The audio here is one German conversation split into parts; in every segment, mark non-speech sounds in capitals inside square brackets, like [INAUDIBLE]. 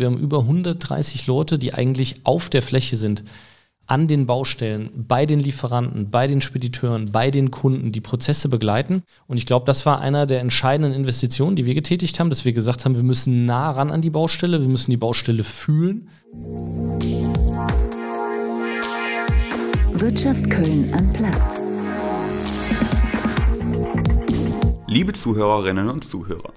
Wir haben über 130 Leute, die eigentlich auf der Fläche sind, an den Baustellen, bei den Lieferanten, bei den Spediteuren, bei den Kunden, die Prozesse begleiten. Und ich glaube, das war einer der entscheidenden Investitionen, die wir getätigt haben, dass wir gesagt haben, wir müssen nah ran an die Baustelle, wir müssen die Baustelle fühlen. Wirtschaft Köln an Platz. Liebe Zuhörerinnen und Zuhörer,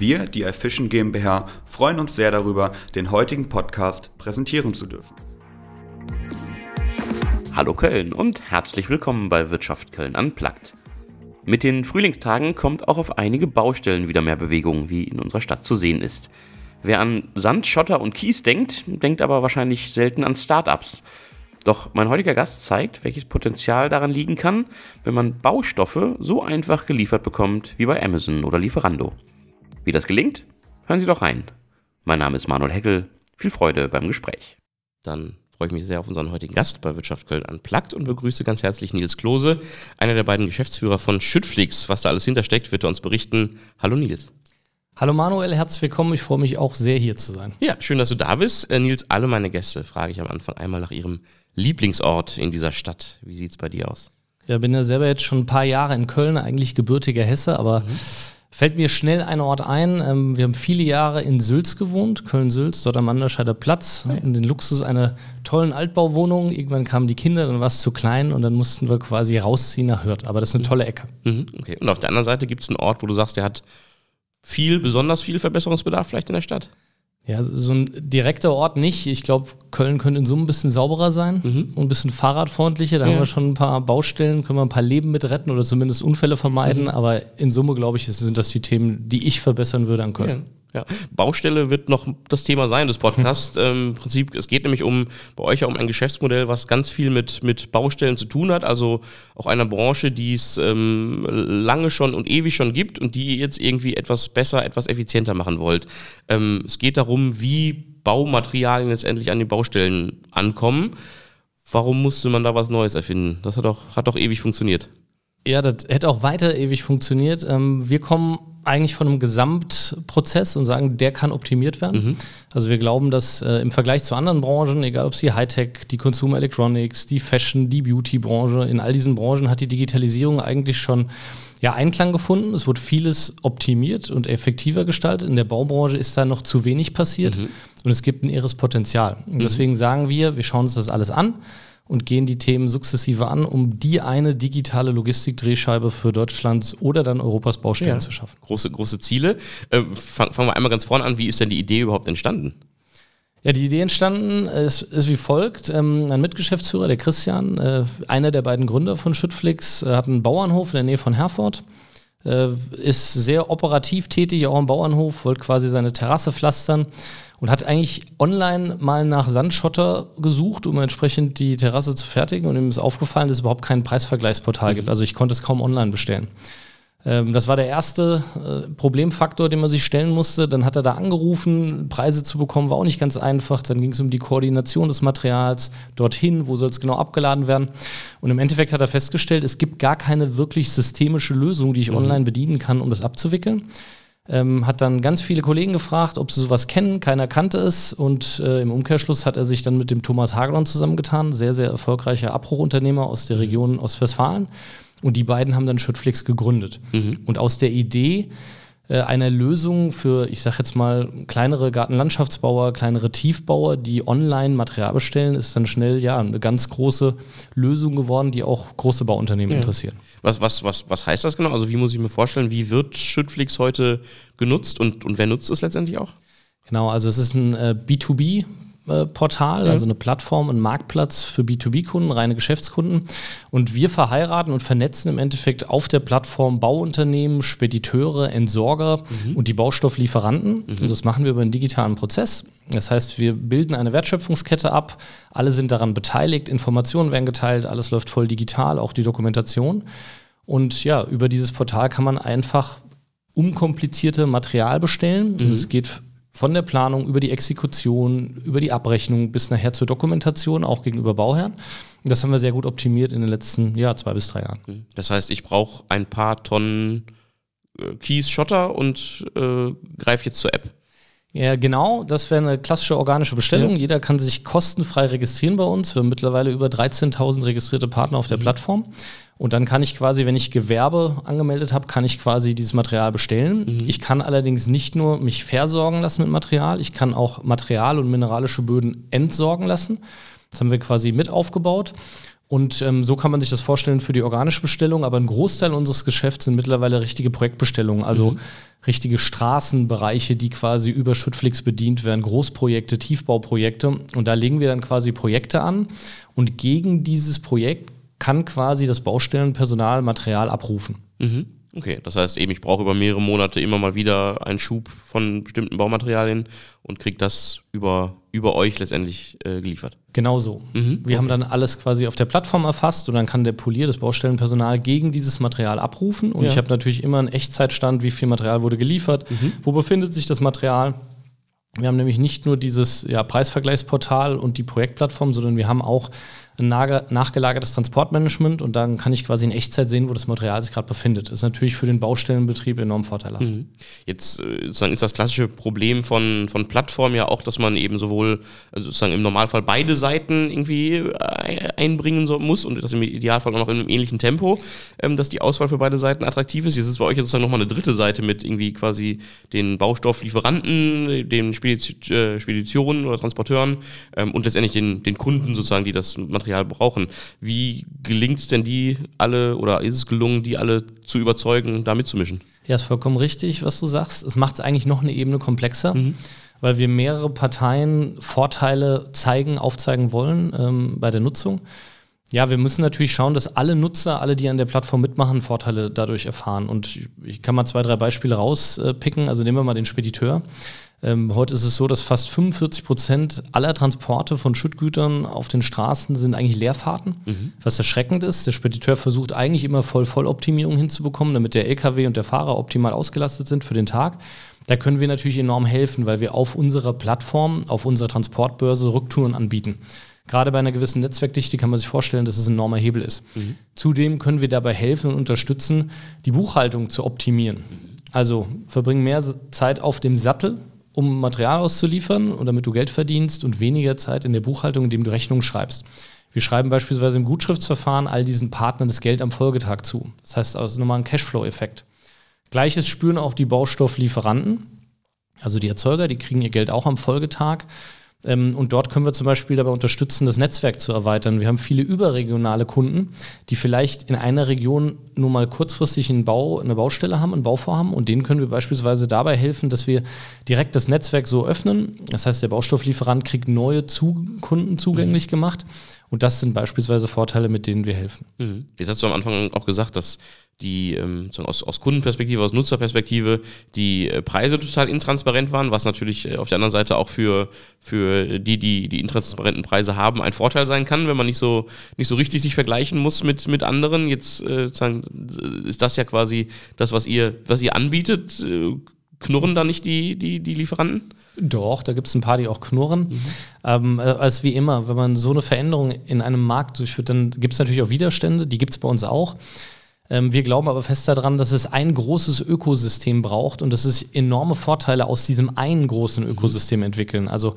wir, die iFishing GmbH, freuen uns sehr darüber, den heutigen Podcast präsentieren zu dürfen. Hallo Köln und herzlich willkommen bei Wirtschaft Köln Unplugged. Mit den Frühlingstagen kommt auch auf einige Baustellen wieder mehr Bewegung, wie in unserer Stadt zu sehen ist. Wer an Sand, Schotter und Kies denkt, denkt aber wahrscheinlich selten an Startups. Doch mein heutiger Gast zeigt, welches Potenzial daran liegen kann, wenn man Baustoffe so einfach geliefert bekommt wie bei Amazon oder Lieferando. Wie das gelingt? Hören Sie doch rein. Mein Name ist Manuel Heckel. Viel Freude beim Gespräch. Dann freue ich mich sehr auf unseren heutigen Gast bei Wirtschaft Köln Unplugged und begrüße ganz herzlich Nils Klose, einer der beiden Geschäftsführer von Schüttflix. Was da alles hintersteckt, wird er uns berichten. Hallo Nils. Hallo Manuel, herzlich willkommen. Ich freue mich auch sehr hier zu sein. Ja, schön, dass du da bist. Äh, Nils, alle meine Gäste frage ich am Anfang einmal nach ihrem Lieblingsort in dieser Stadt. Wie sieht es bei dir aus? Ja, bin ja selber jetzt schon ein paar Jahre in Köln, eigentlich gebürtiger Hesse, aber mhm. Fällt mir schnell ein Ort ein. Ähm, wir haben viele Jahre in Sülz gewohnt, Köln-Sülz, dort am Anderscheider Platz, in den Luxus einer tollen Altbauwohnung. Irgendwann kamen die Kinder, dann war es zu klein und dann mussten wir quasi rausziehen nach Hürth. Aber das ist eine mhm. tolle Ecke. Mhm. Okay. Und auf der anderen Seite gibt es einen Ort, wo du sagst, der hat viel, besonders viel Verbesserungsbedarf vielleicht in der Stadt? Ja, so ein direkter Ort nicht. Ich glaube, Köln könnte in Summe ein bisschen sauberer sein mhm. und ein bisschen fahrradfreundlicher. Da ja. haben wir schon ein paar Baustellen, können wir ein paar Leben mit retten oder zumindest Unfälle vermeiden. Mhm. Aber in Summe, glaube ich, sind das die Themen, die ich verbessern würde an Köln. Ja. Ja. Baustelle wird noch das Thema sein des Podcasts. ähm, Im Prinzip, es geht nämlich um bei euch ja um ein Geschäftsmodell, was ganz viel mit, mit Baustellen zu tun hat. Also auch einer Branche, die es ähm, lange schon und ewig schon gibt und die ihr jetzt irgendwie etwas besser, etwas effizienter machen wollt. Ähm, es geht darum, wie Baumaterialien letztendlich an den Baustellen ankommen. Warum musste man da was Neues erfinden? Das hat doch, hat doch ewig funktioniert. Ja, das hätte auch weiter ewig funktioniert. Ähm, wir kommen eigentlich von einem Gesamtprozess und sagen, der kann optimiert werden. Mhm. Also wir glauben, dass äh, im Vergleich zu anderen Branchen, egal ob es die Hightech, die Consumer Electronics, die Fashion, die Beauty-Branche, in all diesen Branchen hat die Digitalisierung eigentlich schon ja, Einklang gefunden. Es wurde vieles optimiert und effektiver gestaltet. In der Baubranche ist da noch zu wenig passiert mhm. und es gibt ein irres Potenzial. Und mhm. deswegen sagen wir, wir schauen uns das alles an und gehen die Themen sukzessive an, um die eine digitale Logistikdrehscheibe für Deutschlands oder dann Europas Baustellen ja. zu schaffen. Große, große Ziele. Äh, fangen fang wir einmal ganz vorne an. Wie ist denn die Idee überhaupt entstanden? Ja, die Idee entstanden ist, ist wie folgt. Ähm, ein Mitgeschäftsführer, der Christian, äh, einer der beiden Gründer von Schüttflix, äh, hat einen Bauernhof in der Nähe von Herford, äh, ist sehr operativ tätig, auch am Bauernhof, wollte quasi seine Terrasse pflastern und hat eigentlich online mal nach Sandschotter gesucht, um entsprechend die Terrasse zu fertigen. Und ihm ist aufgefallen, dass es überhaupt kein Preisvergleichsportal mhm. gibt. Also ich konnte es kaum online bestellen. Ähm, das war der erste äh, Problemfaktor, den man sich stellen musste. Dann hat er da angerufen, Preise zu bekommen, war auch nicht ganz einfach. Dann ging es um die Koordination des Materials, dorthin, wo soll es genau abgeladen werden. Und im Endeffekt hat er festgestellt, es gibt gar keine wirklich systemische Lösung, die ich mhm. online bedienen kann, um das abzuwickeln. Ähm, hat dann ganz viele Kollegen gefragt, ob sie sowas kennen. Keiner kannte es. Und äh, im Umkehrschluss hat er sich dann mit dem Thomas Hagelon zusammengetan, sehr, sehr erfolgreicher Abbruchunternehmer aus der Region Ostwestfalen. Und die beiden haben dann Schüttflix gegründet. Mhm. Und aus der Idee, einer Lösung für, ich sag jetzt mal, kleinere Gartenlandschaftsbauer, kleinere Tiefbauer, die online Material bestellen, ist dann schnell ja eine ganz große Lösung geworden, die auch große Bauunternehmen ja. interessieren. Was, was, was, was heißt das genau? Also wie muss ich mir vorstellen, wie wird Schüttflix heute genutzt und, und wer nutzt es letztendlich auch? Genau, also es ist ein äh, B2B Portal, also eine Plattform, ein Marktplatz für B2B-Kunden, reine Geschäftskunden. Und wir verheiraten und vernetzen im Endeffekt auf der Plattform Bauunternehmen, Spediteure, Entsorger mhm. und die Baustofflieferanten. Mhm. Und das machen wir über einen digitalen Prozess. Das heißt, wir bilden eine Wertschöpfungskette ab, alle sind daran beteiligt, Informationen werden geteilt, alles läuft voll digital, auch die Dokumentation. Und ja, über dieses Portal kann man einfach unkomplizierte Material bestellen. Mhm. Es geht von der Planung über die Exekution, über die Abrechnung bis nachher zur Dokumentation, auch gegenüber Bauherren. Das haben wir sehr gut optimiert in den letzten ja, zwei bis drei Jahren. Mhm. Das heißt, ich brauche ein paar Tonnen äh, Kies, Schotter und äh, greife jetzt zur App. Ja, genau. Das wäre eine klassische organische Bestellung. Ja. Jeder kann sich kostenfrei registrieren bei uns. Wir haben mittlerweile über 13.000 registrierte Partner auf der mhm. Plattform. Und dann kann ich quasi, wenn ich Gewerbe angemeldet habe, kann ich quasi dieses Material bestellen. Mhm. Ich kann allerdings nicht nur mich versorgen lassen mit Material, ich kann auch Material und mineralische Böden entsorgen lassen. Das haben wir quasi mit aufgebaut. Und ähm, so kann man sich das vorstellen für die organische Bestellung. Aber ein Großteil unseres Geschäfts sind mittlerweile richtige Projektbestellungen, also mhm. richtige Straßenbereiche, die quasi über Schüttflix bedient werden, Großprojekte, Tiefbauprojekte. Und da legen wir dann quasi Projekte an. Und gegen dieses Projekt kann quasi das Baustellenpersonal Material abrufen. Mhm. Okay, das heißt eben, ich brauche über mehrere Monate immer mal wieder einen Schub von bestimmten Baumaterialien und kriege das über, über euch letztendlich äh, geliefert. Genau so. Mhm, Wir okay. haben dann alles quasi auf der Plattform erfasst und dann kann der Polier, das Baustellenpersonal, gegen dieses Material abrufen. Und ja. ich habe natürlich immer einen Echtzeitstand, wie viel Material wurde geliefert, mhm. wo befindet sich das Material. Wir haben nämlich nicht nur dieses ja, Preisvergleichsportal und die Projektplattform, sondern wir haben auch ein nachgelagertes Transportmanagement und dann kann ich quasi in Echtzeit sehen, wo das Material sich gerade befindet. Das ist natürlich für den Baustellenbetrieb enorm vorteilhaft. Mhm. Jetzt äh, sozusagen ist das klassische Problem von, von Plattformen ja auch, dass man eben sowohl also sozusagen im Normalfall beide Seiten irgendwie äh, einbringen muss und das im Idealfall auch noch in einem ähnlichen Tempo, ähm, dass die Auswahl für beide Seiten attraktiv ist. Jetzt ist bei euch sozusagen nochmal eine dritte Seite mit irgendwie quasi den Baustofflieferanten, den äh, Speditionen oder Transporteuren ähm, und letztendlich den, den Kunden sozusagen, die das Material Material brauchen. Wie gelingt es denn die alle oder ist es gelungen, die alle zu überzeugen, da mitzumischen? Ja, ist vollkommen richtig, was du sagst. Es macht es eigentlich noch eine Ebene komplexer. Mhm weil wir mehrere Parteien Vorteile zeigen, aufzeigen wollen ähm, bei der Nutzung. Ja, wir müssen natürlich schauen, dass alle Nutzer, alle, die an der Plattform mitmachen, Vorteile dadurch erfahren. Und ich kann mal zwei, drei Beispiele rauspicken. Also nehmen wir mal den Spediteur. Ähm, heute ist es so, dass fast 45 Prozent aller Transporte von Schüttgütern auf den Straßen sind eigentlich Leerfahrten, mhm. was erschreckend ist. Der Spediteur versucht eigentlich immer voll Volloptimierung hinzubekommen, damit der LKW und der Fahrer optimal ausgelastet sind für den Tag. Da können wir natürlich enorm helfen, weil wir auf unserer Plattform, auf unserer Transportbörse Rücktouren anbieten. Gerade bei einer gewissen Netzwerkdichte kann man sich vorstellen, dass es ein enormer Hebel ist. Mhm. Zudem können wir dabei helfen und unterstützen, die Buchhaltung zu optimieren. Also verbringen mehr Zeit auf dem Sattel, um Material auszuliefern und damit du Geld verdienst und weniger Zeit in der Buchhaltung, indem du Rechnungen schreibst. Wir schreiben beispielsweise im Gutschriftsverfahren all diesen Partnern das Geld am Folgetag zu. Das heißt, also nochmal ein Cashflow-Effekt. Gleiches spüren auch die Baustofflieferanten, also die Erzeuger, die kriegen ihr Geld auch am Folgetag. Ähm, und dort können wir zum Beispiel dabei unterstützen, das Netzwerk zu erweitern. Wir haben viele überregionale Kunden, die vielleicht in einer Region nur mal kurzfristig einen Bau, eine Baustelle haben, ein Bauvorhaben. Und denen können wir beispielsweise dabei helfen, dass wir direkt das Netzwerk so öffnen. Das heißt, der Baustofflieferant kriegt neue Kunden zugänglich mhm. Und das sind beispielsweise Vorteile, mit denen wir helfen. Mhm. Jetzt hast du am Anfang auch gesagt, dass die ähm, aus, aus Kundenperspektive, aus Nutzerperspektive die äh, Preise total intransparent waren, was natürlich äh, auf der anderen Seite auch für, für die, die die intransparenten Preise haben, ein Vorteil sein kann, wenn man nicht so, nicht so richtig sich vergleichen muss mit, mit anderen. Jetzt äh, ist das ja quasi das, was ihr, was ihr anbietet. Äh, knurren da nicht die, die, die Lieferanten? Doch, da gibt es ein paar, die auch knurren. Mhm. Ähm, als wie immer, wenn man so eine Veränderung in einem Markt durchführt, dann gibt es natürlich auch Widerstände, die gibt es bei uns auch. Ähm, wir glauben aber fest daran, dass es ein großes Ökosystem braucht und dass es enorme Vorteile aus diesem einen großen Ökosystem entwickeln. Also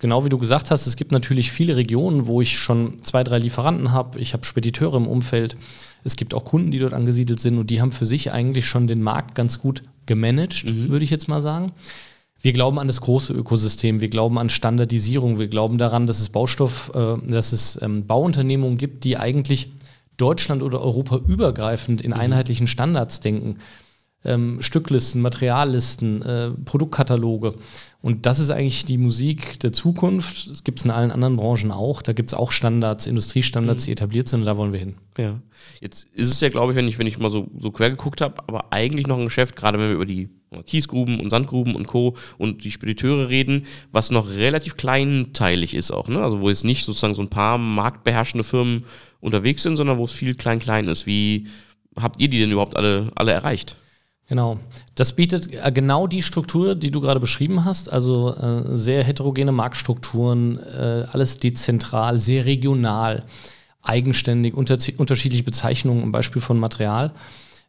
genau wie du gesagt hast, es gibt natürlich viele Regionen, wo ich schon zwei, drei Lieferanten habe. Ich habe Spediteure im Umfeld. Es gibt auch Kunden, die dort angesiedelt sind und die haben für sich eigentlich schon den Markt ganz gut gemanagt, mhm. würde ich jetzt mal sagen. Wir glauben an das große Ökosystem, wir glauben an Standardisierung, wir glauben daran, dass es Baustoff, äh, dass es ähm, Bauunternehmungen gibt, die eigentlich Deutschland oder Europa übergreifend in mhm. einheitlichen Standards denken. Ähm, Stücklisten, Materiallisten, äh, Produktkataloge. Und das ist eigentlich die Musik der Zukunft. Das gibt es in allen anderen Branchen auch. Da gibt es auch Standards, Industriestandards, mhm. die etabliert sind und da wollen wir hin. Ja. Jetzt ist es ja, glaube ich, wenn ich, wenn ich mal so, so quer geguckt habe, aber eigentlich noch ein Geschäft, gerade wenn wir über die Kiesgruben und Sandgruben und Co. und die Spediteure reden, was noch relativ kleinteilig ist auch, ne? Also wo jetzt nicht sozusagen so ein paar marktbeherrschende Firmen unterwegs sind, sondern wo es viel klein-klein ist. Wie habt ihr die denn überhaupt alle, alle erreicht? Genau. Das bietet äh, genau die Struktur, die du gerade beschrieben hast, also äh, sehr heterogene Marktstrukturen, äh, alles dezentral, sehr regional, eigenständig, unter unterschiedliche Bezeichnungen, ein Beispiel von Material.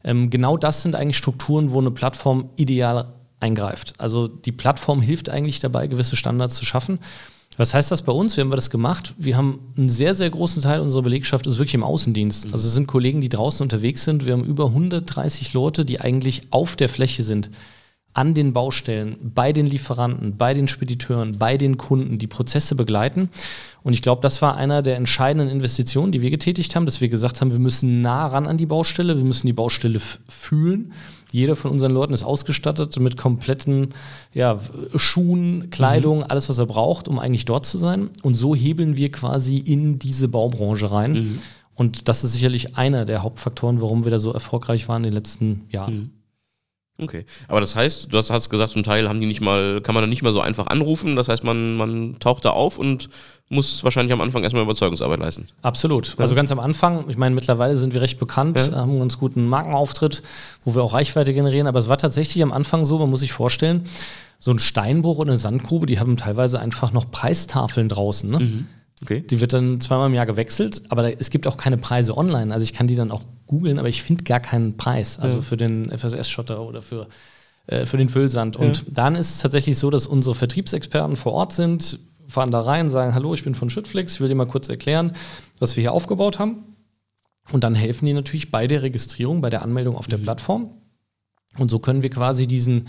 Ähm, genau das sind eigentlich Strukturen, wo eine Plattform ideal eingreift. Also die Plattform hilft eigentlich dabei, gewisse Standards zu schaffen. Was heißt das bei uns? Wie haben wir das gemacht? Wir haben einen sehr, sehr großen Teil unserer Belegschaft ist wirklich im Außendienst. Also es sind Kollegen, die draußen unterwegs sind. Wir haben über 130 Leute, die eigentlich auf der Fläche sind, an den Baustellen, bei den Lieferanten, bei den Spediteuren, bei den Kunden, die Prozesse begleiten. Und ich glaube, das war einer der entscheidenden Investitionen, die wir getätigt haben, dass wir gesagt haben, wir müssen nah ran an die Baustelle, wir müssen die Baustelle fühlen. Jeder von unseren Leuten ist ausgestattet mit kompletten ja, Schuhen, Kleidung, mhm. alles, was er braucht, um eigentlich dort zu sein. Und so hebeln wir quasi in diese Baubranche rein. Mhm. Und das ist sicherlich einer der Hauptfaktoren, warum wir da so erfolgreich waren in den letzten Jahren. Mhm. Okay, aber das heißt, du hast, gesagt, zum Teil haben die nicht mal, kann man da nicht mal so einfach anrufen. Das heißt, man, man taucht da auf und muss wahrscheinlich am Anfang erstmal Überzeugungsarbeit leisten. Absolut. Also ganz am Anfang, ich meine, mittlerweile sind wir recht bekannt, ja. haben einen ganz guten Markenauftritt, wo wir auch Reichweite generieren, aber es war tatsächlich am Anfang so, man muss sich vorstellen, so ein Steinbruch und eine Sandgrube, die haben teilweise einfach noch Preistafeln draußen. Ne? Mhm. Okay. Die wird dann zweimal im Jahr gewechselt, aber es gibt auch keine Preise online. Also ich kann die dann auch googeln, aber ich finde gar keinen Preis. Also ja. für den FSS-Schotter oder für, äh, für den Füllsand. Und ja. dann ist es tatsächlich so, dass unsere Vertriebsexperten vor Ort sind, fahren da rein, sagen, hallo, ich bin von Schüttflix, ich will dir mal kurz erklären, was wir hier aufgebaut haben. Und dann helfen die natürlich bei der Registrierung, bei der Anmeldung auf der mhm. Plattform. Und so können wir quasi diesen,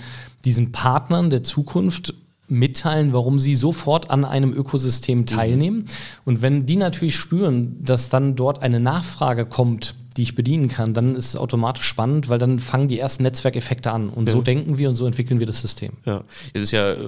diesen Partnern der Zukunft mitteilen, warum sie sofort an einem Ökosystem mhm. teilnehmen. Mhm. Und wenn die natürlich spüren, dass dann dort eine Nachfrage kommt, die ich bedienen kann, dann ist es automatisch spannend, weil dann fangen die ersten Netzwerkeffekte an. Und ja. so denken wir und so entwickeln wir das System. Ja, es ist ja äh,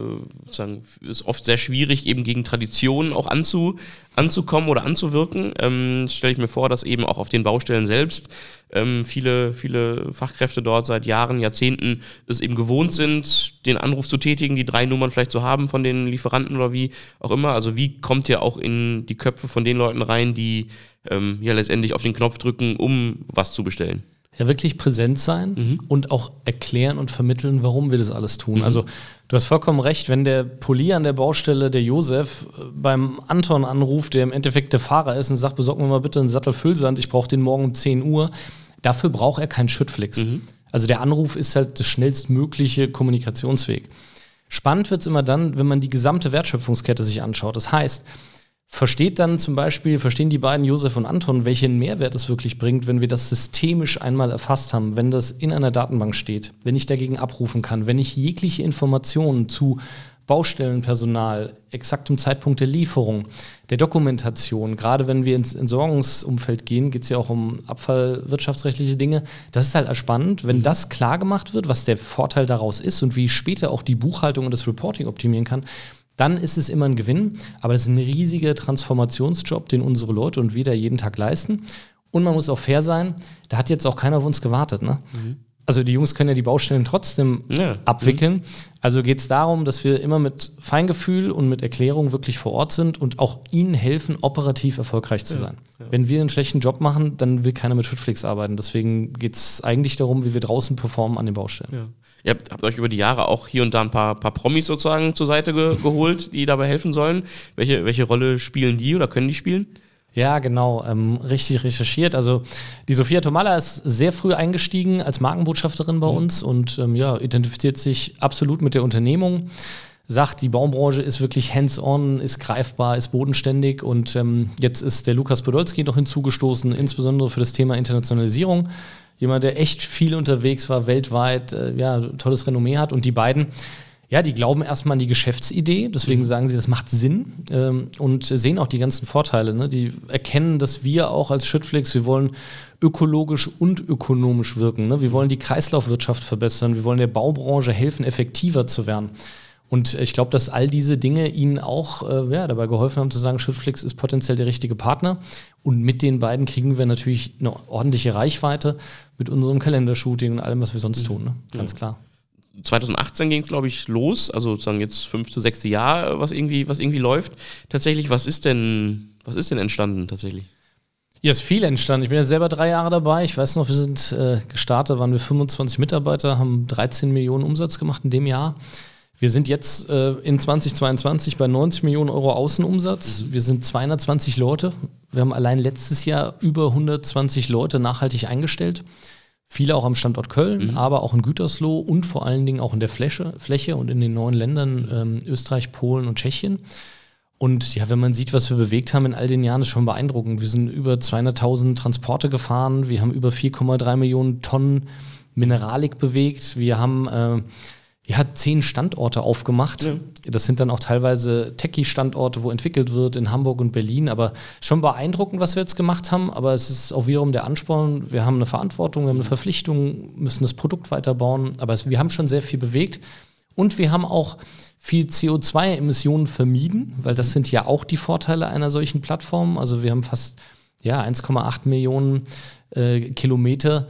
sozusagen ist oft sehr schwierig, eben gegen Traditionen auch anzu, anzukommen oder anzuwirken. Ähm, Stelle ich mir vor, dass eben auch auf den Baustellen selbst ähm, viele, viele Fachkräfte dort seit Jahren, Jahrzehnten es eben gewohnt sind, den Anruf zu tätigen, die drei Nummern vielleicht zu haben von den Lieferanten oder wie auch immer. Also wie kommt ihr auch in die Köpfe von den Leuten rein, die ähm, ja letztendlich auf den Knopf drücken, um was zu bestellen. Ja, wirklich präsent sein mhm. und auch erklären und vermitteln, warum wir das alles tun. Mhm. Also du hast vollkommen recht, wenn der Polier an der Baustelle, der Josef, äh, beim Anton anruft, der im Endeffekt der Fahrer ist und sagt, besorg mir mal bitte einen Sattel Füllsand, ich brauche den morgen um 10 Uhr, dafür braucht er keinen Schüttflix. Mhm. Also der Anruf ist halt das schnellstmögliche Kommunikationsweg. Spannend wird es immer dann, wenn man die gesamte Wertschöpfungskette sich anschaut. Das heißt, Versteht dann zum Beispiel, verstehen die beiden Josef und Anton, welchen Mehrwert es wirklich bringt, wenn wir das systemisch einmal erfasst haben, wenn das in einer Datenbank steht, wenn ich dagegen abrufen kann, wenn ich jegliche Informationen zu Baustellenpersonal, exaktem Zeitpunkt der Lieferung, der Dokumentation, gerade wenn wir ins Entsorgungsumfeld gehen, geht es ja auch um abfallwirtschaftsrechtliche Dinge. Das ist halt spannend, wenn mhm. das klar gemacht wird, was der Vorteil daraus ist und wie ich später auch die Buchhaltung und das Reporting optimieren kann, dann ist es immer ein Gewinn. Aber es ist ein riesiger Transformationsjob, den unsere Leute und wir da jeden Tag leisten. Und man muss auch fair sein, da hat jetzt auch keiner auf uns gewartet. Ne? Mhm. Also die Jungs können ja die Baustellen trotzdem ja. abwickeln. Mhm. Also geht es darum, dass wir immer mit Feingefühl und mit Erklärung wirklich vor Ort sind und auch ihnen helfen, operativ erfolgreich zu sein. Ja. Wenn wir einen schlechten Job machen, dann will keiner mit Schüttflix arbeiten. Deswegen geht es eigentlich darum, wie wir draußen performen an den Baustellen. Ihr habt, habt, euch über die Jahre auch hier und da ein paar, paar Promis sozusagen zur Seite ge geholt, die dabei helfen sollen. Welche, welche Rolle spielen die oder können die spielen? Ja, genau, ähm, richtig recherchiert. Also die Sophia Tomala ist sehr früh eingestiegen als Markenbotschafterin bei mhm. uns und ähm, ja, identifiziert sich absolut mit der Unternehmung. Sagt, die Baumbranche ist wirklich hands-on, ist greifbar, ist bodenständig und ähm, jetzt ist der Lukas Podolski noch hinzugestoßen, insbesondere für das Thema Internationalisierung jemand, der echt viel unterwegs war, weltweit, äh, ja, tolles Renommee hat. Und die beiden, ja, die glauben erstmal an die Geschäftsidee, deswegen mhm. sagen sie, das macht Sinn ähm, und sehen auch die ganzen Vorteile. Ne? Die erkennen, dass wir auch als Schüttflix, wir wollen ökologisch und ökonomisch wirken. Ne? Wir wollen die Kreislaufwirtschaft verbessern, wir wollen der Baubranche helfen, effektiver zu werden. Und ich glaube, dass all diese Dinge ihnen auch äh, ja, dabei geholfen haben zu sagen, Schriftflix ist potenziell der richtige Partner. Und mit den beiden kriegen wir natürlich eine ordentliche Reichweite mit unserem Kalendershooting und allem, was wir sonst mhm. tun. Ne? Ganz ja. klar. 2018 ging es, glaube ich, los, also sozusagen jetzt fünfte, sechste Jahr, was irgendwie, was irgendwie läuft. Tatsächlich, was ist denn, was ist denn entstanden tatsächlich? Ja, ist viel entstanden. Ich bin ja selber drei Jahre dabei. Ich weiß noch, wir sind äh, gestartet, waren wir 25 Mitarbeiter, haben 13 Millionen Umsatz gemacht in dem Jahr. Wir sind jetzt äh, in 2022 bei 90 Millionen Euro Außenumsatz. Mhm. Wir sind 220 Leute. Wir haben allein letztes Jahr über 120 Leute nachhaltig eingestellt. Viele auch am Standort Köln, mhm. aber auch in Gütersloh und vor allen Dingen auch in der Fläche, Fläche und in den neuen Ländern ähm, Österreich, Polen und Tschechien. Und ja, wenn man sieht, was wir bewegt haben in all den Jahren, ist schon beeindruckend. Wir sind über 200.000 Transporte gefahren, wir haben über 4,3 Millionen Tonnen Mineralik bewegt, wir haben äh, ja, zehn Standorte aufgemacht. Ja. Das sind dann auch teilweise Techie-Standorte, wo entwickelt wird in Hamburg und Berlin. Aber schon beeindruckend, was wir jetzt gemacht haben. Aber es ist auch wiederum der Ansporn. Wir haben eine Verantwortung, wir haben eine Verpflichtung, müssen das Produkt weiterbauen. Aber es, wir haben schon sehr viel bewegt. Und wir haben auch viel CO2-Emissionen vermieden, weil das sind ja auch die Vorteile einer solchen Plattform. Also wir haben fast ja, 1,8 Millionen äh, Kilometer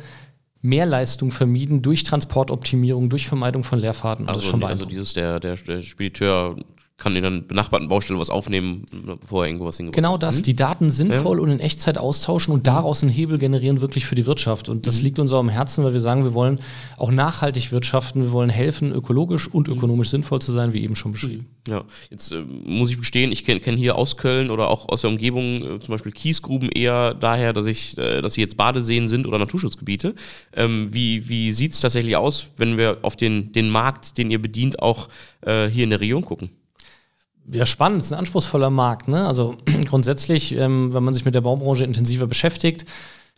Mehrleistung vermieden durch Transportoptimierung, durch Vermeidung von Leerfahrten. Also, also dieses, der, der, der Spediteur kann in einer benachbarten Baustelle was aufnehmen, bevor er irgendwo was hingebracht Genau das, mhm. die Daten sinnvoll ja. und in Echtzeit austauschen und daraus einen Hebel generieren, wirklich für die Wirtschaft. Und das mhm. liegt uns auch am Herzen, weil wir sagen, wir wollen auch nachhaltig wirtschaften, wir wollen helfen, ökologisch und mhm. ökonomisch sinnvoll zu sein, wie eben schon beschrieben. Mhm. Ja, jetzt äh, muss ich gestehen, ich kenne kenn hier aus Köln oder auch aus der Umgebung äh, zum Beispiel Kiesgruben eher daher, dass ich, äh, dass sie jetzt Badeseen sind oder Naturschutzgebiete. Ähm, wie wie sieht es tatsächlich aus, wenn wir auf den, den Markt, den ihr bedient, auch äh, hier in der Region gucken? Ja, spannend, es ist ein anspruchsvoller Markt. Ne? Also [CLEARS THROAT] grundsätzlich, ähm, wenn man sich mit der Baubranche intensiver beschäftigt,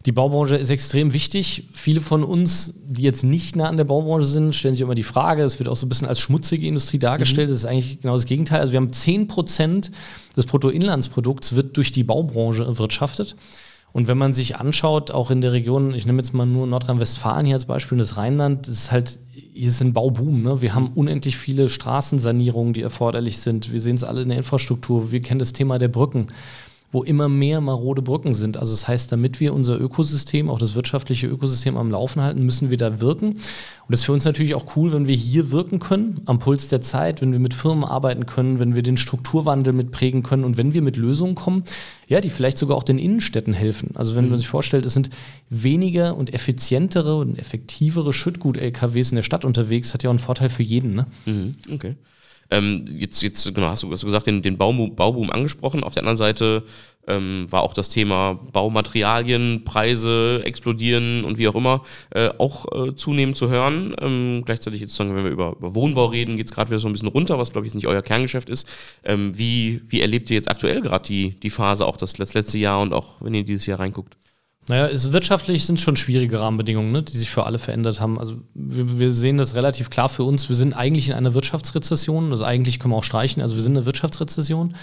die Baubranche ist extrem wichtig. Viele von uns, die jetzt nicht nah an der Baubranche sind, stellen sich immer die Frage, es wird auch so ein bisschen als schmutzige Industrie dargestellt. Mhm. Das ist eigentlich genau das Gegenteil. Also wir haben 10 Prozent des Bruttoinlandsprodukts wird durch die Baubranche erwirtschaftet. Und wenn man sich anschaut, auch in der Region, ich nehme jetzt mal nur Nordrhein-Westfalen hier als Beispiel das Rheinland, das ist halt, hier ist ein Bauboom. Ne? Wir haben unendlich viele Straßensanierungen, die erforderlich sind. Wir sehen es alle in der Infrastruktur. Wir kennen das Thema der Brücken wo immer mehr marode Brücken sind. Also das heißt, damit wir unser Ökosystem, auch das wirtschaftliche Ökosystem am Laufen halten, müssen wir da wirken. Und das ist für uns natürlich auch cool, wenn wir hier wirken können, am Puls der Zeit, wenn wir mit Firmen arbeiten können, wenn wir den Strukturwandel mitprägen können und wenn wir mit Lösungen kommen, ja, die vielleicht sogar auch den Innenstädten helfen. Also wenn mhm. man sich vorstellt, es sind weniger und effizientere und effektivere Schüttgut-LKWs in der Stadt unterwegs, hat ja auch einen Vorteil für jeden. Ne? Mhm. Okay. Ähm, jetzt, jetzt genau, hast du, hast du gesagt, den, den Bauboom, Bauboom angesprochen. Auf der anderen Seite ähm, war auch das Thema Baumaterialien, Preise explodieren und wie auch immer äh, auch äh, zunehmend zu hören. Ähm, gleichzeitig jetzt, wenn wir über, über Wohnbau reden, geht es gerade wieder so ein bisschen runter, was glaube ich nicht euer Kerngeschäft ist. Ähm, wie, wie erlebt ihr jetzt aktuell gerade die, die Phase, auch das, das letzte Jahr und auch wenn ihr dieses Jahr reinguckt? Naja, es, wirtschaftlich sind schon schwierige Rahmenbedingungen, ne, die sich für alle verändert haben. Also wir, wir, sehen das relativ klar für uns. Wir sind eigentlich in einer Wirtschaftsrezession. Also eigentlich können wir auch streichen. Also wir sind in einer Wirtschaftsrezession.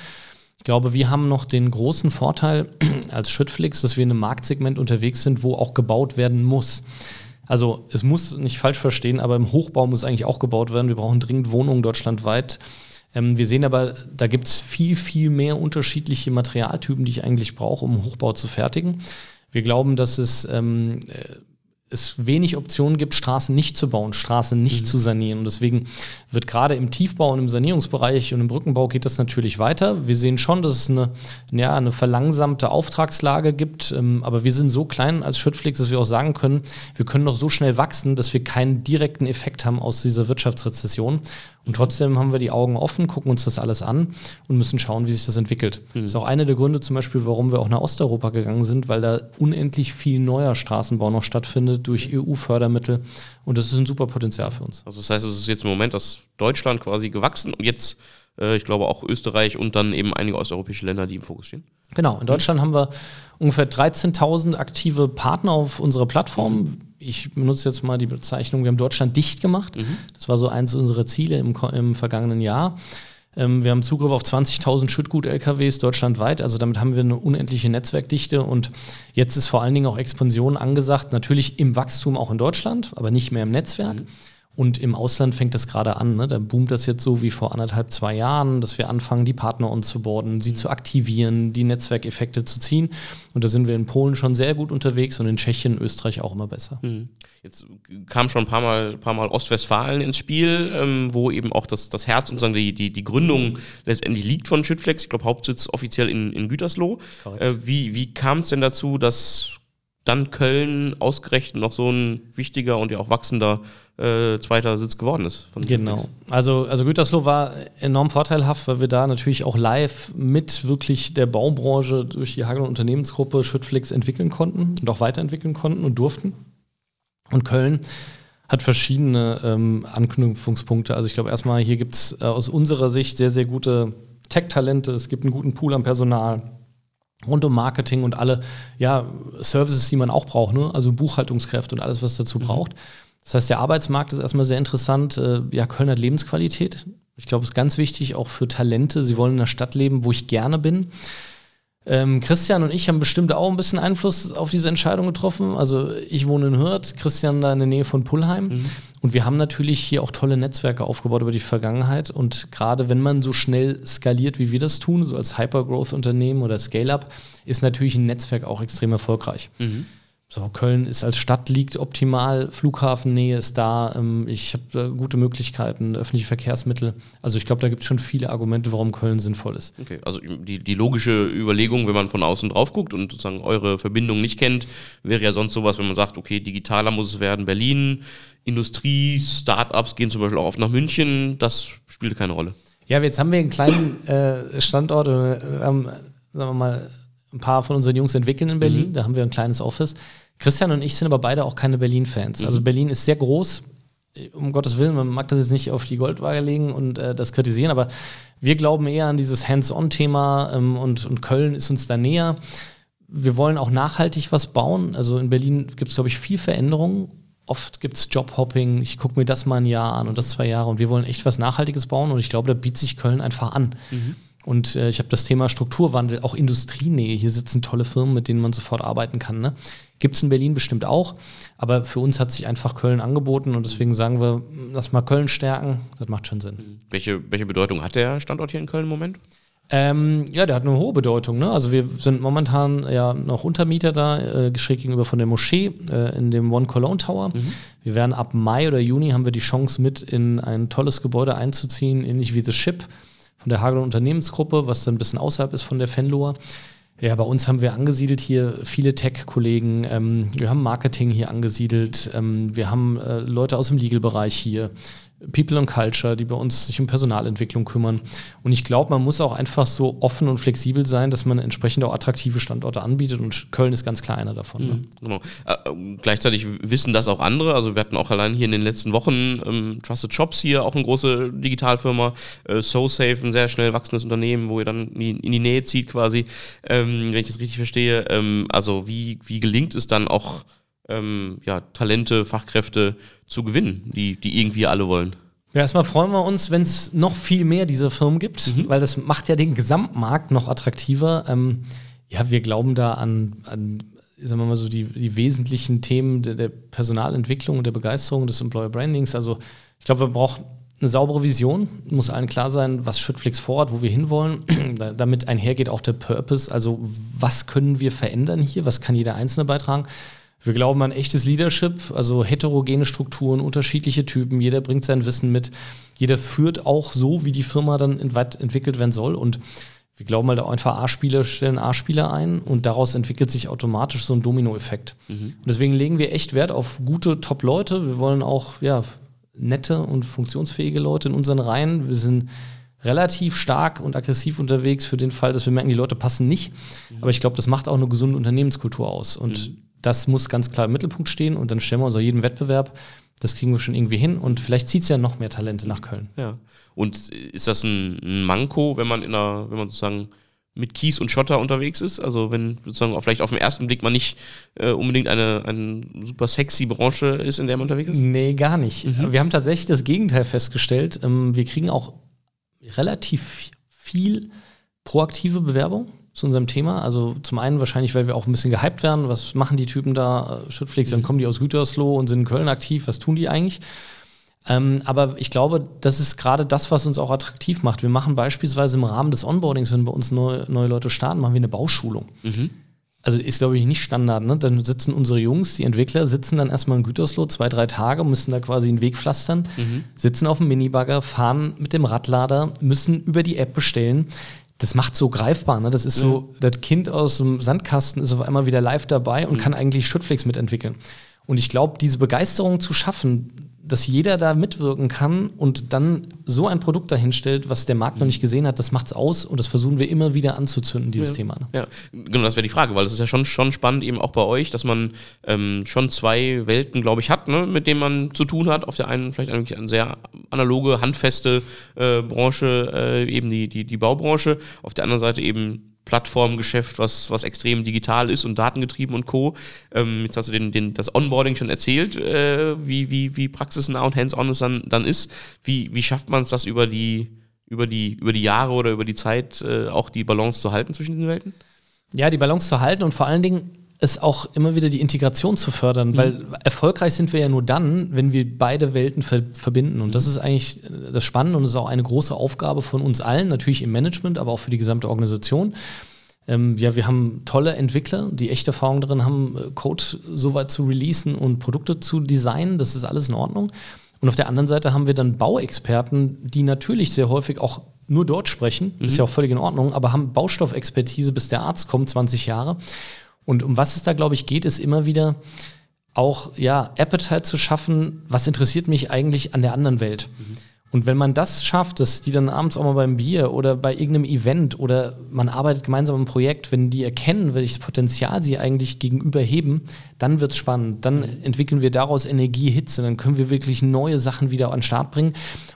Ich glaube, wir haben noch den großen Vorteil [CLEARS THROAT] als Schüttflix, dass wir in einem Marktsegment unterwegs sind, wo auch gebaut werden muss. Also es muss nicht falsch verstehen, aber im Hochbau muss eigentlich auch gebaut werden. Wir brauchen dringend Wohnungen deutschlandweit. Ähm, wir sehen aber, da gibt es viel, viel mehr unterschiedliche Materialtypen, die ich eigentlich brauche, um Hochbau zu fertigen. Wir glauben, dass es, ähm, äh, es wenig Optionen gibt, Straßen nicht zu bauen, Straßen nicht mhm. zu sanieren. Und deswegen wird gerade im Tiefbau und im Sanierungsbereich und im Brückenbau geht das natürlich weiter. Wir sehen schon, dass es eine, ja, eine verlangsamte Auftragslage gibt, ähm, aber wir sind so klein als Schüttflix, dass wir auch sagen können, wir können noch so schnell wachsen, dass wir keinen direkten Effekt haben aus dieser Wirtschaftsrezession. Und trotzdem haben wir die Augen offen, gucken uns das alles an und müssen schauen, wie sich das entwickelt. Mhm. Das ist auch einer der Gründe zum Beispiel, warum wir auch nach Osteuropa gegangen sind, weil da unendlich viel neuer Straßenbau noch stattfindet durch EU-Fördermittel. Und das ist ein super Potenzial für uns. Also das heißt, es ist jetzt im Moment, dass Deutschland quasi gewachsen und jetzt, äh, ich glaube, auch Österreich und dann eben einige osteuropäische Länder, die im Fokus stehen. Genau, in Deutschland haben wir ungefähr 13.000 aktive Partner auf unserer Plattform. Ich benutze jetzt mal die Bezeichnung, wir haben Deutschland dicht gemacht. Mhm. Das war so eins unserer Ziele im, im vergangenen Jahr. Ähm, wir haben Zugriff auf 20.000 Schüttgut-LKWs deutschlandweit, also damit haben wir eine unendliche Netzwerkdichte und jetzt ist vor allen Dingen auch Expansion angesagt, natürlich im Wachstum auch in Deutschland, aber nicht mehr im Netzwerk. Mhm. Und im Ausland fängt das gerade an. Ne? Da boomt das jetzt so wie vor anderthalb, zwei Jahren, dass wir anfangen, die Partner onzuboarden, sie mhm. zu aktivieren, die Netzwerkeffekte zu ziehen. Und da sind wir in Polen schon sehr gut unterwegs und in Tschechien, Österreich auch immer besser. Mhm. Jetzt kam schon ein paar Mal, paar Mal Ostwestfalen ins Spiel, ähm, wo eben auch das, das Herz und die, die, die Gründung letztendlich liegt von Schüttflex. Ich glaube, Hauptsitz offiziell in, in Gütersloh. Äh, wie wie kam es denn dazu, dass dann Köln ausgerechnet noch so ein wichtiger und ja auch wachsender äh, zweiter Sitz geworden ist. genau. Also, also Gütersloh war enorm vorteilhaft, weil wir da natürlich auch live mit wirklich der Baubranche durch die Hagel Unternehmensgruppe Schüttflix entwickeln konnten und auch weiterentwickeln konnten und durften. Und Köln hat verschiedene ähm, Anknüpfungspunkte. Also ich glaube erstmal, hier gibt es äh, aus unserer Sicht sehr, sehr gute Tech-Talente. Es gibt einen guten Pool an Personal rund um Marketing und alle ja, Services, die man auch braucht, ne? also Buchhaltungskräfte und alles, was dazu mhm. braucht. Das heißt, der Arbeitsmarkt ist erstmal sehr interessant. Äh, ja, Köln hat Lebensqualität. Ich glaube, es ist ganz wichtig, auch für Talente. Sie wollen in einer Stadt leben, wo ich gerne bin. Ähm, Christian und ich haben bestimmt auch ein bisschen Einfluss auf diese Entscheidung getroffen. Also ich wohne in Hürth, Christian da in der Nähe von Pullheim. Mhm. Und wir haben natürlich hier auch tolle Netzwerke aufgebaut über die Vergangenheit. Und gerade wenn man so schnell skaliert, wie wir das tun, so als Hypergrowth-Unternehmen oder Scale-up, ist natürlich ein Netzwerk auch extrem erfolgreich. Mhm. So, Köln ist als Stadt liegt optimal, Flughafennähe ist da, ähm, ich habe gute Möglichkeiten, öffentliche Verkehrsmittel. Also ich glaube, da gibt es schon viele Argumente, warum Köln sinnvoll ist. Okay, also die, die logische Überlegung, wenn man von außen drauf guckt und sozusagen eure Verbindung nicht kennt, wäre ja sonst sowas, wenn man sagt, okay, digitaler muss es werden, Berlin, Industrie, Startups gehen zum Beispiel auch oft nach München, das spielt keine Rolle. Ja, jetzt haben wir einen kleinen äh, Standort, äh, haben, sagen wir mal, ein paar von unseren Jungs entwickeln in Berlin. Mhm. Da haben wir ein kleines Office. Christian und ich sind aber beide auch keine Berlin-Fans. Mhm. Also Berlin ist sehr groß. Um Gottes Willen, man mag das jetzt nicht auf die Goldwaage legen und äh, das kritisieren, aber wir glauben eher an dieses Hands-on-Thema ähm, und, und Köln ist uns da näher. Wir wollen auch nachhaltig was bauen. Also in Berlin gibt es, glaube ich, viel Veränderung. Oft gibt es Jobhopping. Ich gucke mir das mal ein Jahr an und das zwei Jahre. Und wir wollen echt was Nachhaltiges bauen. Und ich glaube, da bietet sich Köln einfach an. Mhm. Und äh, ich habe das Thema Strukturwandel, auch Industrienähe. Hier sitzen tolle Firmen, mit denen man sofort arbeiten kann. Ne? Gibt es in Berlin bestimmt auch. Aber für uns hat sich einfach Köln angeboten und deswegen sagen wir, lass mal Köln stärken. Das macht schon Sinn. Welche, welche Bedeutung hat der Standort hier in Köln im Moment? Ähm, ja, der hat eine hohe Bedeutung. Ne? Also wir sind momentan ja noch Untermieter da, äh, schräg gegenüber von der Moschee äh, in dem One Cologne Tower. Mhm. Wir werden ab Mai oder Juni haben wir die Chance mit in ein tolles Gebäude einzuziehen, ähnlich wie The Ship von der Hagel Unternehmensgruppe, was dann ein bisschen außerhalb ist von der Fenloer. Ja, bei uns haben wir angesiedelt hier viele Tech-Kollegen. Ähm, wir haben Marketing hier angesiedelt. Ähm, wir haben äh, Leute aus dem Legal-Bereich hier. People and Culture, die bei uns sich um Personalentwicklung kümmern. Und ich glaube, man muss auch einfach so offen und flexibel sein, dass man entsprechend auch attraktive Standorte anbietet. Und Köln ist ganz klar einer davon. Ne? Mhm, genau. Äh, gleichzeitig wissen das auch andere. Also wir hatten auch allein hier in den letzten Wochen ähm, Trusted Shops hier, auch eine große Digitalfirma, äh, SoSafe, ein sehr schnell wachsendes Unternehmen, wo ihr dann in die, in die Nähe zieht quasi, ähm, wenn ich das richtig verstehe. Ähm, also wie, wie gelingt es dann auch ähm, ja, Talente, Fachkräfte zu gewinnen, die, die irgendwie alle wollen. Ja, erstmal freuen wir uns, wenn es noch viel mehr dieser Firmen gibt, mhm. weil das macht ja den Gesamtmarkt noch attraktiver. Ähm, ja, wir glauben da an, an sagen wir mal so, die, die wesentlichen Themen der, der Personalentwicklung und der Begeisterung des Employer Brandings. Also ich glaube, wir brauchen eine saubere Vision, muss allen klar sein, was Schüttflix vorhat, wo wir hinwollen. [CLEARS THROAT] Damit einhergeht auch der Purpose, also was können wir verändern hier, was kann jeder Einzelne beitragen. Wir glauben an echtes Leadership, also heterogene Strukturen, unterschiedliche Typen, jeder bringt sein Wissen mit, jeder führt auch so, wie die Firma dann entwickelt werden soll und wir glauben halt auch einfach A-Spieler stellen A-Spieler ein und daraus entwickelt sich automatisch so ein Dominoeffekt. Mhm. Und deswegen legen wir echt Wert auf gute Top-Leute. Wir wollen auch ja, nette und funktionsfähige Leute in unseren Reihen. Wir sind relativ stark und aggressiv unterwegs für den Fall, dass wir merken, die Leute passen nicht. Mhm. Aber ich glaube, das macht auch eine gesunde Unternehmenskultur aus. Und mhm das muss ganz klar im Mittelpunkt stehen und dann stellen wir uns auch jeden Wettbewerb. Das kriegen wir schon irgendwie hin und vielleicht zieht es ja noch mehr Talente nach Köln. Ja. Und ist das ein, Manko, wenn man in einer, wenn man sozusagen mit Kies und Schotter unterwegs ist? Also wenn sozusagen vielleicht auf den ersten Blick man nicht äh, unbedingt eine, eine super sexy Branche ist, in der man unterwegs ist? Nee, gar nicht. Mhm. Wir haben tatsächlich das Gegenteil festgestellt. Ähm, wir kriegen auch relativ viel proaktive Bewerbung zu unserem Thema. Also zum einen wahrscheinlich, weil wir auch ein bisschen gehypt werden. Was machen die Typen da? Schüttflix, dann mhm. kommen die aus Gütersloh und sind in Köln aktiv. Was tun die eigentlich? Ähm, aber ich glaube, das ist gerade das, was uns auch attraktiv macht. Wir machen beispielsweise im Rahmen des Onboardings, wenn bei uns neue, neue Leute starten, machen wir eine Bauschulung. Mhm. Also ist, glaube ich, nicht Standard. Ne? Dann sitzen unsere Jungs, die Entwickler, sitzen dann erstmal in Gütersloh zwei, drei Tage, müssen da quasi einen Weg pflastern, mhm. sitzen auf dem Minibagger, fahren mit dem Radlader, müssen über die App bestellen das macht so greifbar. Ne? Das ist so, das Kind aus dem Sandkasten ist auf einmal wieder live dabei und mhm. kann eigentlich Schüttflix mitentwickeln. Und ich glaube, diese Begeisterung zu schaffen, dass jeder da mitwirken kann und dann so ein Produkt dahinstellt, was der Markt noch nicht gesehen hat, das macht's aus und das versuchen wir immer wieder anzuzünden, dieses ja. Thema. Ne? Ja, genau, das wäre die Frage, weil es ist ja schon, schon spannend eben auch bei euch, dass man ähm, schon zwei Welten, glaube ich, hat, ne, mit denen man zu tun hat. Auf der einen vielleicht eigentlich eine sehr analoge, handfeste äh, Branche, äh, eben die, die, die Baubranche, auf der anderen Seite eben Plattformgeschäft, was, was extrem digital ist und datengetrieben und Co. Ähm, jetzt hast du den, den, das Onboarding schon erzählt, äh, wie, wie, wie praxisnah und hands-on es dann, dann ist. Wie, wie schafft man es, das über die, über, die, über die Jahre oder über die Zeit äh, auch die Balance zu halten zwischen diesen Welten? Ja, die Balance zu halten und vor allen Dingen ist auch immer wieder die Integration zu fördern, mhm. weil erfolgreich sind wir ja nur dann, wenn wir beide Welten ver verbinden. Und das mhm. ist eigentlich das Spannende und das ist auch eine große Aufgabe von uns allen, natürlich im Management, aber auch für die gesamte Organisation. Ähm, ja, wir haben tolle Entwickler, die echte Erfahrung darin haben, äh, Code so weit zu releasen und Produkte zu designen. Das ist alles in Ordnung. Und auf der anderen Seite haben wir dann Bauexperten, die natürlich sehr häufig auch nur Deutsch sprechen, mhm. ist ja auch völlig in Ordnung, aber haben Baustoffexpertise, bis der Arzt kommt, 20 Jahre. Und um was es da, glaube ich, geht, ist immer wieder auch, ja, Appetite zu schaffen, was interessiert mich eigentlich an der anderen Welt. Mhm. Und wenn man das schafft, dass die dann abends auch mal beim Bier oder bei irgendeinem Event oder man arbeitet gemeinsam im Projekt, wenn die erkennen, welches Potenzial sie eigentlich gegenüber heben, dann wird es spannend. Dann entwickeln wir daraus Energie, Hitze, dann können wir wirklich neue Sachen wieder an den Start bringen.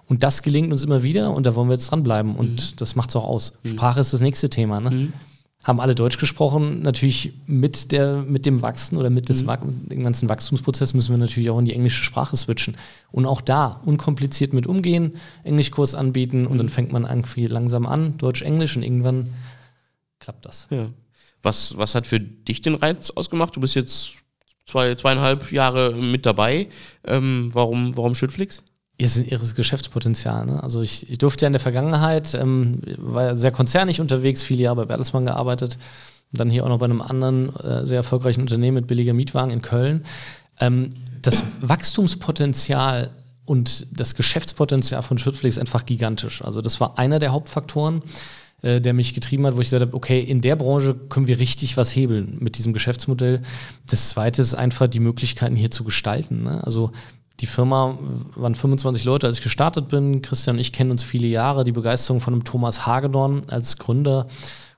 Und das gelingt uns immer wieder und da wollen wir jetzt dranbleiben. Und mhm. das macht es auch aus. Mhm. Sprache ist das nächste Thema. Ne? Mhm haben alle Deutsch gesprochen. Natürlich mit, der, mit dem Wachsen oder mit des, mhm. dem ganzen Wachstumsprozess müssen wir natürlich auch in die englische Sprache switchen. Und auch da unkompliziert mit umgehen, Englischkurs anbieten und dann mhm. fängt man irgendwie langsam an, Deutsch-Englisch und irgendwann klappt das. Ja. Was, was hat für dich den Reiz ausgemacht? Du bist jetzt zwei, zweieinhalb Jahre mit dabei. Ähm, warum, warum Schüttflix? Irres Geschäftspotenzial. Ne? Also ich, ich, durfte ja in der Vergangenheit, ähm, war ja sehr konzernig unterwegs, viele Jahre bei Bertelsmann gearbeitet, dann hier auch noch bei einem anderen äh, sehr erfolgreichen Unternehmen mit billiger Mietwagen in Köln. Ähm, das Wachstumspotenzial und das Geschäftspotenzial von Schützflix ist einfach gigantisch. Also das war einer der Hauptfaktoren, äh, der mich getrieben hat, wo ich gesagt habe, okay, in der Branche können wir richtig was hebeln mit diesem Geschäftsmodell. Das zweite ist einfach die Möglichkeiten hier zu gestalten. Ne? Also die Firma waren 25 Leute, als ich gestartet bin. Christian und ich kennen uns viele Jahre. Die Begeisterung von einem Thomas Hagedorn als Gründer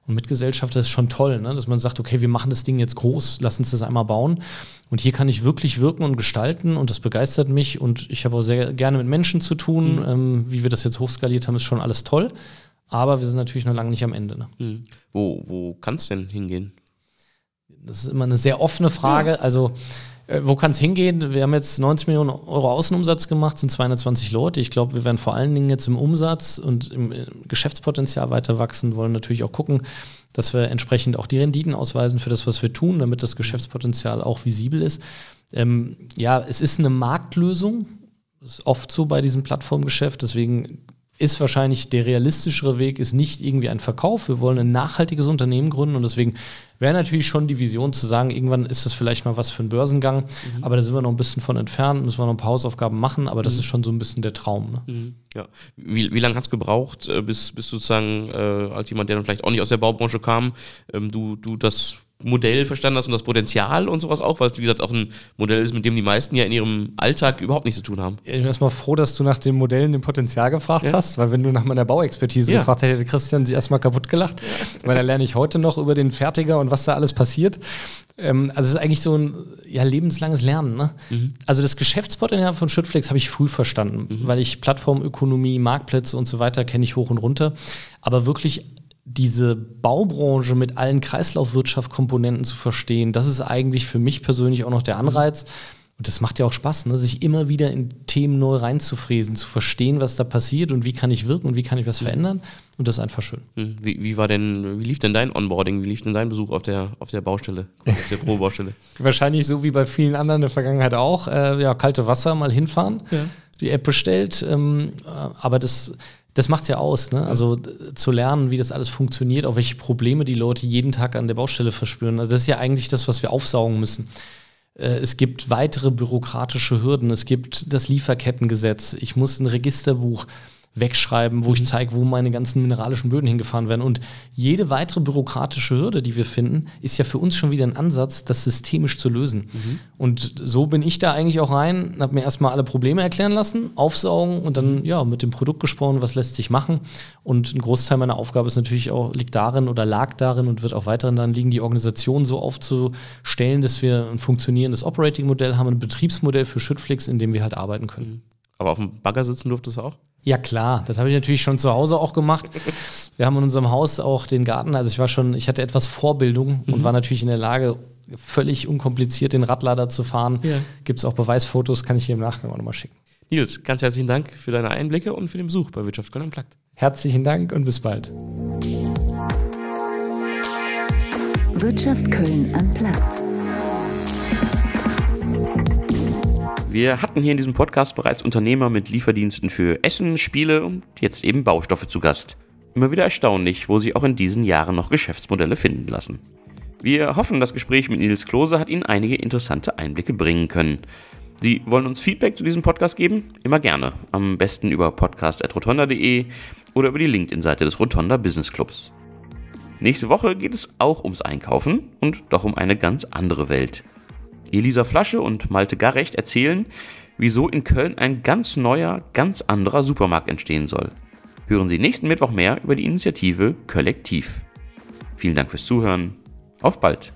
und Mitgesellschafter ist schon toll, ne? dass man sagt, okay, wir machen das Ding jetzt groß, lass uns das einmal bauen. Und hier kann ich wirklich wirken und gestalten und das begeistert mich. Und ich habe auch sehr gerne mit Menschen zu tun. Mhm. Ähm, wie wir das jetzt hochskaliert haben, ist schon alles toll. Aber wir sind natürlich noch lange nicht am Ende. Ne? Mhm. Wo, wo kann es denn hingehen? Das ist immer eine sehr offene Frage. Ja. Also wo kann es hingehen? Wir haben jetzt 90 Millionen Euro Außenumsatz gemacht, sind 220 Leute. Ich glaube, wir werden vor allen Dingen jetzt im Umsatz und im äh, Geschäftspotenzial weiter wachsen, wollen natürlich auch gucken, dass wir entsprechend auch die Renditen ausweisen für das, was wir tun, damit das Geschäftspotenzial auch visibel ist. Ähm, ja, es ist eine Marktlösung. Das ist oft so bei diesem Plattformgeschäft. Deswegen ist wahrscheinlich der realistischere Weg, ist nicht irgendwie ein Verkauf. Wir wollen ein nachhaltiges Unternehmen gründen und deswegen wäre natürlich schon die Vision zu sagen, irgendwann ist das vielleicht mal was für einen Börsengang, mhm. aber da sind wir noch ein bisschen von entfernt, müssen wir noch ein paar Hausaufgaben machen, aber das mhm. ist schon so ein bisschen der Traum. Ne? Mhm. Ja. Wie, wie lange hat es gebraucht, äh, bis, bis sozusagen äh, als jemand, der dann vielleicht auch nicht aus der Baubranche kam, ähm, du, du das Modell verstanden hast und das Potenzial und sowas auch, weil es, wie gesagt, auch ein Modell ist, mit dem die meisten ja in ihrem Alltag überhaupt nichts zu tun haben. Ich bin erstmal froh, dass du nach den Modellen dem Potenzial gefragt ja. hast, weil wenn du nach meiner Bauexpertise ja. gefragt hättest, hätte Christian sie erstmal kaputt gelacht, ja. weil da lerne ich heute noch über den Fertiger und was da alles passiert. Ähm, also es ist eigentlich so ein ja, lebenslanges Lernen. Ne? Mhm. Also das Geschäftspotenzial von Schüttflex habe ich früh verstanden, mhm. weil ich Plattformökonomie, Marktplätze und so weiter kenne ich hoch und runter. Aber wirklich diese Baubranche mit allen Kreislaufwirtschaftskomponenten zu verstehen, das ist eigentlich für mich persönlich auch noch der Anreiz. Und das macht ja auch Spaß, ne? sich immer wieder in Themen neu reinzufräsen, zu verstehen, was da passiert und wie kann ich wirken und wie kann ich was mhm. verändern. Und das ist einfach schön. Mhm. Wie, wie, war denn, wie lief denn dein Onboarding? Wie lief denn dein Besuch auf der, auf der Baustelle, auf der Pro-Baustelle? [LAUGHS] Wahrscheinlich so wie bei vielen anderen in der Vergangenheit auch. Äh, ja, kalte Wasser mal hinfahren, ja. die App bestellt. Ähm, äh, aber das das macht es ja aus, ne? Also zu lernen, wie das alles funktioniert, auch welche Probleme die Leute jeden Tag an der Baustelle verspüren. Also das ist ja eigentlich das, was wir aufsaugen müssen. Äh, es gibt weitere bürokratische Hürden. Es gibt das Lieferkettengesetz. Ich muss ein Registerbuch wegschreiben, wo mhm. ich zeige, wo meine ganzen mineralischen Böden hingefahren werden. Und jede weitere bürokratische Hürde, die wir finden, ist ja für uns schon wieder ein Ansatz, das systemisch zu lösen. Mhm. Und so bin ich da eigentlich auch rein, habe mir erstmal alle Probleme erklären lassen, aufsaugen und dann ja mit dem Produkt gesprochen, was lässt sich machen. Und ein Großteil meiner Aufgabe ist natürlich auch, liegt darin oder lag darin und wird auch weiterhin darin liegen, die Organisation so aufzustellen, dass wir ein funktionierendes Operating-Modell haben, ein Betriebsmodell für Schüttflix, in dem wir halt arbeiten können. Mhm. Aber auf dem Bagger sitzen durftest du auch? Ja klar, das habe ich natürlich schon zu Hause auch gemacht. [LAUGHS] Wir haben in unserem Haus auch den Garten, also ich war schon, ich hatte etwas Vorbildung mhm. und war natürlich in der Lage, völlig unkompliziert den Radlader zu fahren. Ja. Gibt es auch Beweisfotos, kann ich hier im Nachgang auch nochmal schicken. Nils, ganz herzlichen Dank für deine Einblicke und für den Besuch bei Wirtschaft Köln Unplugged. Herzlichen Dank und bis bald. Wirtschaft Köln Unplugged. Wir hatten hier in diesem Podcast bereits Unternehmer mit Lieferdiensten für Essen, Spiele und jetzt eben Baustoffe zu Gast. Immer wieder erstaunlich, wo sich auch in diesen Jahren noch Geschäftsmodelle finden lassen. Wir hoffen, das Gespräch mit Nils Klose hat Ihnen einige interessante Einblicke bringen können. Sie wollen uns Feedback zu diesem Podcast geben? Immer gerne. Am besten über podcast.rotonda.de oder über die LinkedIn-Seite des Rotonda Business Clubs. Nächste Woche geht es auch ums Einkaufen und doch um eine ganz andere Welt. Elisa Flasche und Malte Garrecht erzählen, wieso in Köln ein ganz neuer, ganz anderer Supermarkt entstehen soll. Hören Sie nächsten Mittwoch mehr über die Initiative Kollektiv. Vielen Dank fürs Zuhören. Auf bald!